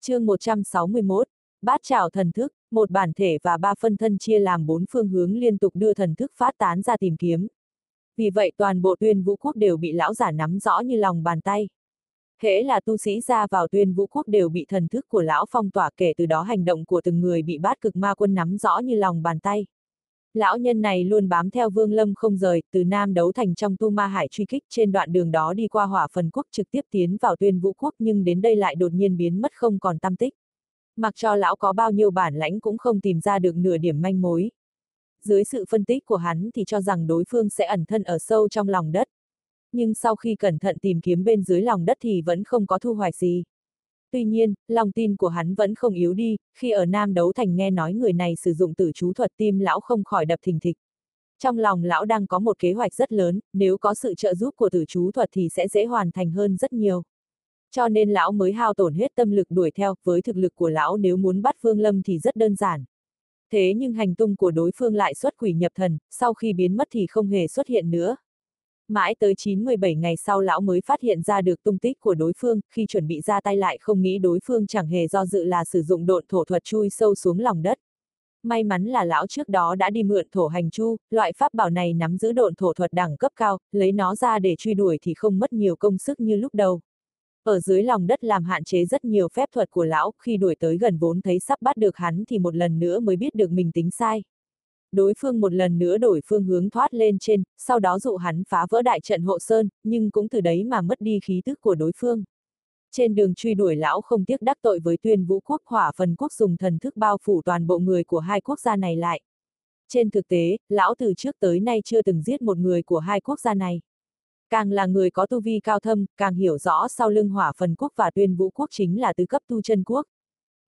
chương 161, bát trảo thần thức, một bản thể và ba phân thân chia làm bốn phương hướng liên tục đưa thần thức phát tán ra tìm kiếm. Vì vậy toàn bộ tuyên vũ quốc đều bị lão giả nắm rõ như lòng bàn tay. Hễ là tu sĩ ra vào tuyên vũ quốc đều bị thần thức của lão phong tỏa kể từ đó hành động của từng người bị bát cực ma quân nắm rõ như lòng bàn tay. Lão nhân này luôn bám theo Vương Lâm không rời, từ Nam đấu thành trong tu ma hải truy kích trên đoạn đường đó đi qua hỏa phần quốc trực tiếp tiến vào tuyên vũ quốc nhưng đến đây lại đột nhiên biến mất không còn tâm tích. Mặc cho lão có bao nhiêu bản lãnh cũng không tìm ra được nửa điểm manh mối. Dưới sự phân tích của hắn thì cho rằng đối phương sẽ ẩn thân ở sâu trong lòng đất. Nhưng sau khi cẩn thận tìm kiếm bên dưới lòng đất thì vẫn không có thu hoạch gì. Tuy nhiên, lòng tin của hắn vẫn không yếu đi, khi ở Nam Đấu Thành nghe nói người này sử dụng tử chú thuật tim lão không khỏi đập thình thịch. Trong lòng lão đang có một kế hoạch rất lớn, nếu có sự trợ giúp của tử chú thuật thì sẽ dễ hoàn thành hơn rất nhiều. Cho nên lão mới hao tổn hết tâm lực đuổi theo, với thực lực của lão nếu muốn bắt Phương Lâm thì rất đơn giản. Thế nhưng hành tung của đối phương lại xuất quỷ nhập thần, sau khi biến mất thì không hề xuất hiện nữa. Mãi tới 9-17 ngày sau lão mới phát hiện ra được tung tích của đối phương, khi chuẩn bị ra tay lại không nghĩ đối phương chẳng hề do dự là sử dụng độn thổ thuật chui sâu xuống lòng đất. May mắn là lão trước đó đã đi mượn thổ hành chu, loại pháp bảo này nắm giữ độn thổ thuật đẳng cấp cao, lấy nó ra để truy đuổi thì không mất nhiều công sức như lúc đầu. Ở dưới lòng đất làm hạn chế rất nhiều phép thuật của lão, khi đuổi tới gần vốn thấy sắp bắt được hắn thì một lần nữa mới biết được mình tính sai đối phương một lần nữa đổi phương hướng thoát lên trên, sau đó dụ hắn phá vỡ đại trận hộ sơn, nhưng cũng từ đấy mà mất đi khí tức của đối phương. Trên đường truy đuổi lão không tiếc đắc tội với tuyên vũ quốc hỏa phần quốc dùng thần thức bao phủ toàn bộ người của hai quốc gia này lại. Trên thực tế, lão từ trước tới nay chưa từng giết một người của hai quốc gia này. Càng là người có tu vi cao thâm, càng hiểu rõ sau lưng hỏa phần quốc và tuyên vũ quốc chính là tứ cấp tu chân quốc.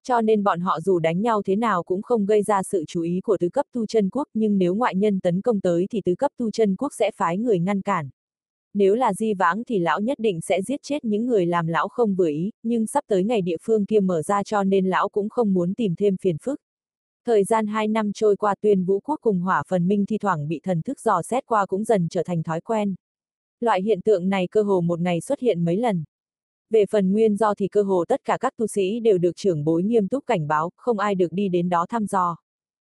Cho nên bọn họ dù đánh nhau thế nào cũng không gây ra sự chú ý của tứ cấp tu chân quốc nhưng nếu ngoại nhân tấn công tới thì tứ cấp tu chân quốc sẽ phái người ngăn cản. Nếu là di vãng thì lão nhất định sẽ giết chết những người làm lão không vừa ý, nhưng sắp tới ngày địa phương kia mở ra cho nên lão cũng không muốn tìm thêm phiền phức. Thời gian 2 năm trôi qua tuyên vũ quốc cùng hỏa phần minh thi thoảng bị thần thức dò xét qua cũng dần trở thành thói quen. Loại hiện tượng này cơ hồ một ngày xuất hiện mấy lần. Về phần nguyên do thì cơ hồ tất cả các tu sĩ đều được trưởng bối nghiêm túc cảnh báo, không ai được đi đến đó thăm dò.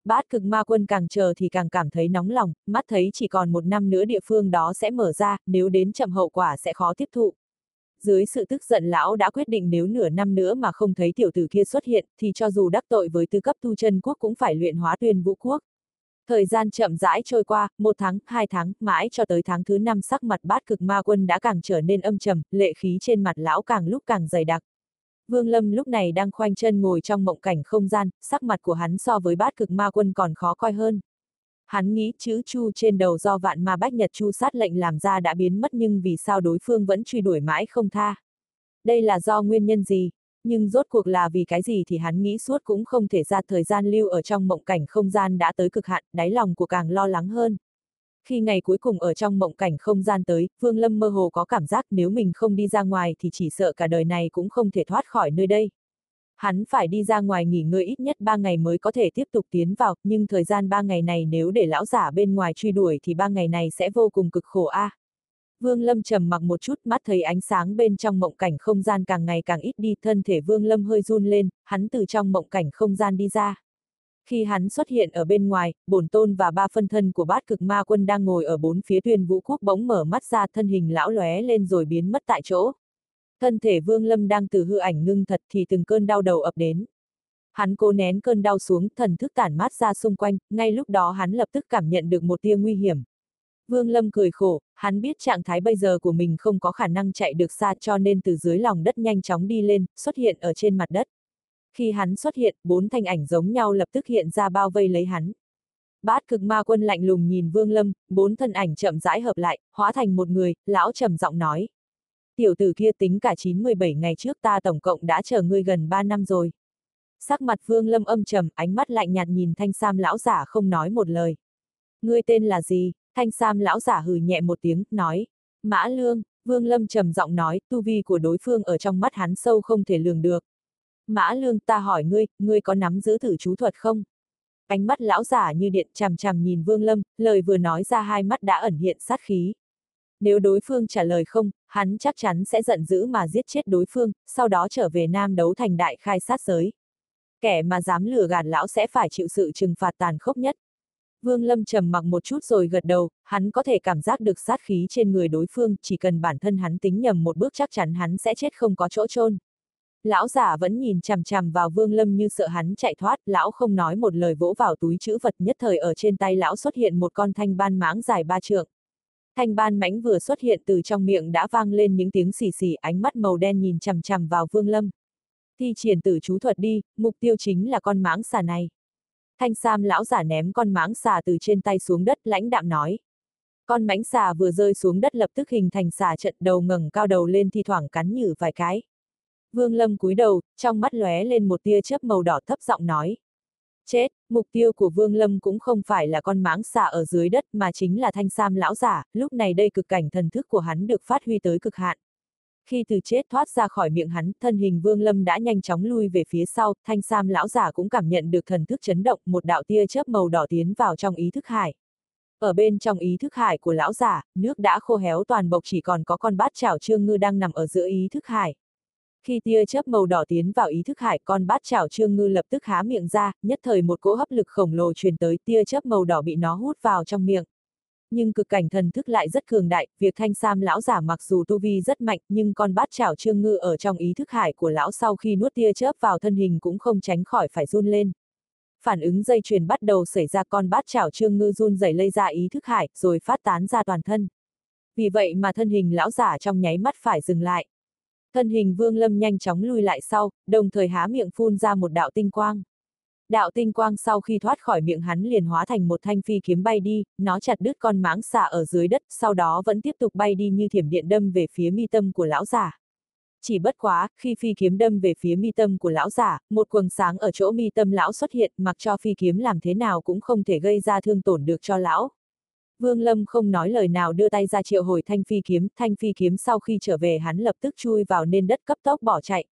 Bát cực ma quân càng chờ thì càng cảm thấy nóng lòng, mắt thấy chỉ còn một năm nữa địa phương đó sẽ mở ra, nếu đến chậm hậu quả sẽ khó tiếp thụ. Dưới sự tức giận lão đã quyết định nếu nửa năm nữa mà không thấy tiểu tử kia xuất hiện, thì cho dù đắc tội với tư cấp tu chân quốc cũng phải luyện hóa tuyên vũ quốc. Thời gian chậm rãi trôi qua, một tháng, hai tháng, mãi cho tới tháng thứ năm sắc mặt bát cực ma quân đã càng trở nên âm trầm, lệ khí trên mặt lão càng lúc càng dày đặc. Vương Lâm lúc này đang khoanh chân ngồi trong mộng cảnh không gian, sắc mặt của hắn so với bát cực ma quân còn khó coi hơn. Hắn nghĩ chữ chu trên đầu do vạn ma bách nhật chu sát lệnh làm ra đã biến mất nhưng vì sao đối phương vẫn truy đuổi mãi không tha. Đây là do nguyên nhân gì? Nhưng rốt cuộc là vì cái gì thì hắn nghĩ suốt cũng không thể ra thời gian lưu ở trong mộng cảnh không gian đã tới cực hạn, đáy lòng của càng lo lắng hơn. Khi ngày cuối cùng ở trong mộng cảnh không gian tới, Vương Lâm mơ hồ có cảm giác nếu mình không đi ra ngoài thì chỉ sợ cả đời này cũng không thể thoát khỏi nơi đây. Hắn phải đi ra ngoài nghỉ ngơi ít nhất 3 ngày mới có thể tiếp tục tiến vào, nhưng thời gian 3 ngày này nếu để lão giả bên ngoài truy đuổi thì 3 ngày này sẽ vô cùng cực khổ a. À. Vương Lâm trầm mặc một chút mắt thấy ánh sáng bên trong mộng cảnh không gian càng ngày càng ít đi, thân thể Vương Lâm hơi run lên, hắn từ trong mộng cảnh không gian đi ra. Khi hắn xuất hiện ở bên ngoài, bổn tôn và ba phân thân của bát cực ma quân đang ngồi ở bốn phía tuyên vũ quốc bỗng mở mắt ra thân hình lão lóe lên rồi biến mất tại chỗ. Thân thể Vương Lâm đang từ hư ảnh ngưng thật thì từng cơn đau đầu ập đến. Hắn cố nén cơn đau xuống, thần thức tản mát ra xung quanh, ngay lúc đó hắn lập tức cảm nhận được một tia nguy hiểm. Vương Lâm cười khổ, hắn biết trạng thái bây giờ của mình không có khả năng chạy được xa cho nên từ dưới lòng đất nhanh chóng đi lên, xuất hiện ở trên mặt đất. Khi hắn xuất hiện, bốn thanh ảnh giống nhau lập tức hiện ra bao vây lấy hắn. Bát cực ma quân lạnh lùng nhìn Vương Lâm, bốn thân ảnh chậm rãi hợp lại, hóa thành một người, lão trầm giọng nói. Tiểu tử kia tính cả 97 ngày trước ta tổng cộng đã chờ ngươi gần 3 năm rồi. Sắc mặt Vương Lâm âm trầm, ánh mắt lạnh nhạt nhìn thanh sam lão giả không nói một lời. Ngươi tên là gì? Thanh Sam lão giả hừ nhẹ một tiếng, nói. Mã Lương, Vương Lâm trầm giọng nói, tu vi của đối phương ở trong mắt hắn sâu không thể lường được. Mã Lương ta hỏi ngươi, ngươi có nắm giữ thử chú thuật không? Ánh mắt lão giả như điện chằm chằm nhìn Vương Lâm, lời vừa nói ra hai mắt đã ẩn hiện sát khí. Nếu đối phương trả lời không, hắn chắc chắn sẽ giận dữ mà giết chết đối phương, sau đó trở về Nam đấu thành đại khai sát giới. Kẻ mà dám lừa gạt lão sẽ phải chịu sự trừng phạt tàn khốc nhất. Vương Lâm trầm mặc một chút rồi gật đầu, hắn có thể cảm giác được sát khí trên người đối phương, chỉ cần bản thân hắn tính nhầm một bước chắc chắn hắn sẽ chết không có chỗ chôn. Lão giả vẫn nhìn chằm chằm vào Vương Lâm như sợ hắn chạy thoát, lão không nói một lời vỗ vào túi chữ vật nhất thời ở trên tay lão xuất hiện một con thanh ban mãng dài ba trượng. Thanh ban mãnh vừa xuất hiện từ trong miệng đã vang lên những tiếng xì xì ánh mắt màu đen nhìn chằm chằm vào Vương Lâm. Thi triển tử chú thuật đi, mục tiêu chính là con mãng xà này. Thanh Sam lão giả ném con mãng xà từ trên tay xuống đất lãnh đạm nói. Con mãnh xà vừa rơi xuống đất lập tức hình thành xà trận đầu ngẩng cao đầu lên thi thoảng cắn nhử vài cái. Vương Lâm cúi đầu, trong mắt lóe lên một tia chớp màu đỏ thấp giọng nói. Chết, mục tiêu của Vương Lâm cũng không phải là con mãng xà ở dưới đất mà chính là thanh sam lão giả, lúc này đây cực cảnh thần thức của hắn được phát huy tới cực hạn. Khi từ chết thoát ra khỏi miệng hắn, thân hình Vương Lâm đã nhanh chóng lui về phía sau, thanh sam lão giả cũng cảm nhận được thần thức chấn động, một đạo tia chớp màu đỏ tiến vào trong ý thức hải. Ở bên trong ý thức hải của lão giả, nước đã khô héo toàn bộc chỉ còn có con bát chảo trương ngư đang nằm ở giữa ý thức hải. Khi tia chớp màu đỏ tiến vào ý thức hải, con bát chảo trương ngư lập tức há miệng ra, nhất thời một cỗ hấp lực khổng lồ truyền tới, tia chớp màu đỏ bị nó hút vào trong miệng. Nhưng cực cảnh thần thức lại rất cường đại, việc thanh sam lão giả mặc dù tu vi rất mạnh, nhưng con bát chảo trương ngư ở trong ý thức hải của lão sau khi nuốt tia chớp vào thân hình cũng không tránh khỏi phải run lên. Phản ứng dây chuyền bắt đầu xảy ra con bát chảo trương ngư run rẩy lây ra ý thức hải, rồi phát tán ra toàn thân. Vì vậy mà thân hình lão giả trong nháy mắt phải dừng lại. Thân hình vương lâm nhanh chóng lùi lại sau, đồng thời há miệng phun ra một đạo tinh quang. Đạo tinh quang sau khi thoát khỏi miệng hắn liền hóa thành một thanh phi kiếm bay đi, nó chặt đứt con mãng xà ở dưới đất, sau đó vẫn tiếp tục bay đi như thiểm điện đâm về phía mi tâm của lão giả. Chỉ bất quá, khi phi kiếm đâm về phía mi tâm của lão giả, một quầng sáng ở chỗ mi tâm lão xuất hiện, mặc cho phi kiếm làm thế nào cũng không thể gây ra thương tổn được cho lão. Vương Lâm không nói lời nào đưa tay ra triệu hồi thanh phi kiếm, thanh phi kiếm sau khi trở về hắn lập tức chui vào nên đất cấp tốc bỏ chạy.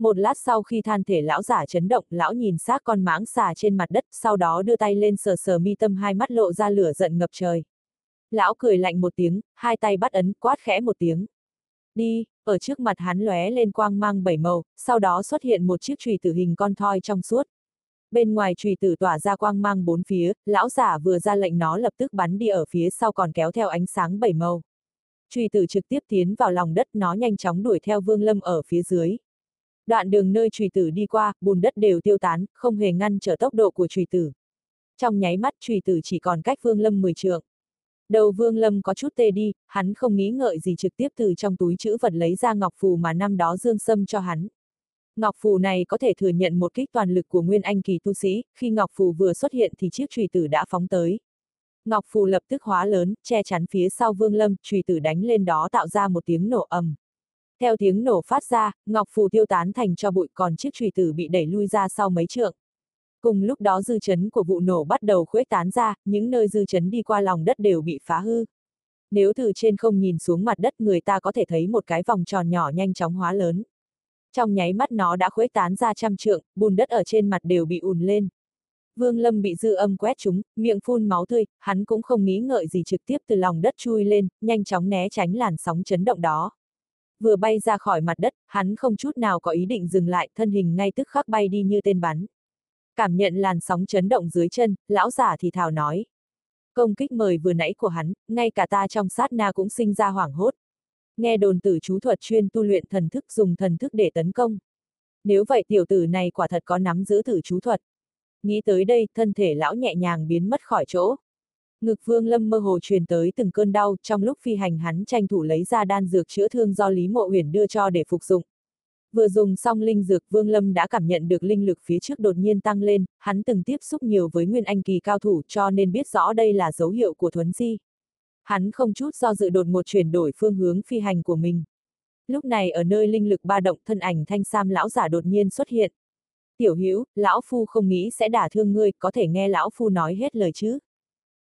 Một lát sau khi than thể lão giả chấn động, lão nhìn xác con mãng xà trên mặt đất, sau đó đưa tay lên sờ sờ mi tâm hai mắt lộ ra lửa giận ngập trời. Lão cười lạnh một tiếng, hai tay bắt ấn, quát khẽ một tiếng. Đi, ở trước mặt hắn lóe lên quang mang bảy màu, sau đó xuất hiện một chiếc chùy tử hình con thoi trong suốt. Bên ngoài chùy tử tỏa ra quang mang bốn phía, lão giả vừa ra lệnh nó lập tức bắn đi ở phía sau còn kéo theo ánh sáng bảy màu. Chùy tử trực tiếp tiến vào lòng đất nó nhanh chóng đuổi theo Vương Lâm ở phía dưới. Đoạn đường nơi Trùy tử đi qua, bùn đất đều tiêu tán, không hề ngăn trở tốc độ của Trùy tử. Trong nháy mắt Trùy tử chỉ còn cách Vương Lâm 10 trượng. Đầu Vương Lâm có chút tê đi, hắn không nghĩ ngợi gì trực tiếp từ trong túi chữ vật lấy ra ngọc phù mà năm đó Dương Sâm cho hắn. Ngọc phù này có thể thừa nhận một kích toàn lực của Nguyên Anh kỳ tu sĩ, khi ngọc phù vừa xuất hiện thì chiếc chùy tử đã phóng tới. Ngọc phù lập tức hóa lớn, che chắn phía sau Vương Lâm, chùy tử đánh lên đó tạo ra một tiếng nổ ầm. Theo tiếng nổ phát ra, ngọc phù tiêu tán thành cho bụi còn chiếc trùy tử bị đẩy lui ra sau mấy trượng. Cùng lúc đó dư chấn của vụ nổ bắt đầu khuếch tán ra, những nơi dư chấn đi qua lòng đất đều bị phá hư. Nếu từ trên không nhìn xuống mặt đất người ta có thể thấy một cái vòng tròn nhỏ nhanh chóng hóa lớn. Trong nháy mắt nó đã khuếch tán ra trăm trượng, bùn đất ở trên mặt đều bị ùn lên. Vương Lâm bị dư âm quét trúng, miệng phun máu tươi, hắn cũng không nghĩ ngợi gì trực tiếp từ lòng đất chui lên, nhanh chóng né tránh làn sóng chấn động đó. Vừa bay ra khỏi mặt đất, hắn không chút nào có ý định dừng lại, thân hình ngay tức khắc bay đi như tên bắn. Cảm nhận làn sóng chấn động dưới chân, lão giả thì thào nói. Công kích mời vừa nãy của hắn, ngay cả ta trong sát na cũng sinh ra hoảng hốt. Nghe đồn tử chú thuật chuyên tu luyện thần thức dùng thần thức để tấn công. Nếu vậy tiểu tử này quả thật có nắm giữ tử chú thuật. Nghĩ tới đây, thân thể lão nhẹ nhàng biến mất khỏi chỗ. Ngực vương lâm mơ hồ truyền tới từng cơn đau, trong lúc phi hành hắn tranh thủ lấy ra đan dược chữa thương do Lý Mộ Huyền đưa cho để phục dụng. Vừa dùng xong linh dược Vương Lâm đã cảm nhận được linh lực phía trước đột nhiên tăng lên, hắn từng tiếp xúc nhiều với Nguyên Anh kỳ cao thủ cho nên biết rõ đây là dấu hiệu của thuấn di. Hắn không chút do dự đột một chuyển đổi phương hướng phi hành của mình. Lúc này ở nơi linh lực ba động thân ảnh thanh sam lão giả đột nhiên xuất hiện. Tiểu Hữu lão phu không nghĩ sẽ đả thương ngươi, có thể nghe lão phu nói hết lời chứ.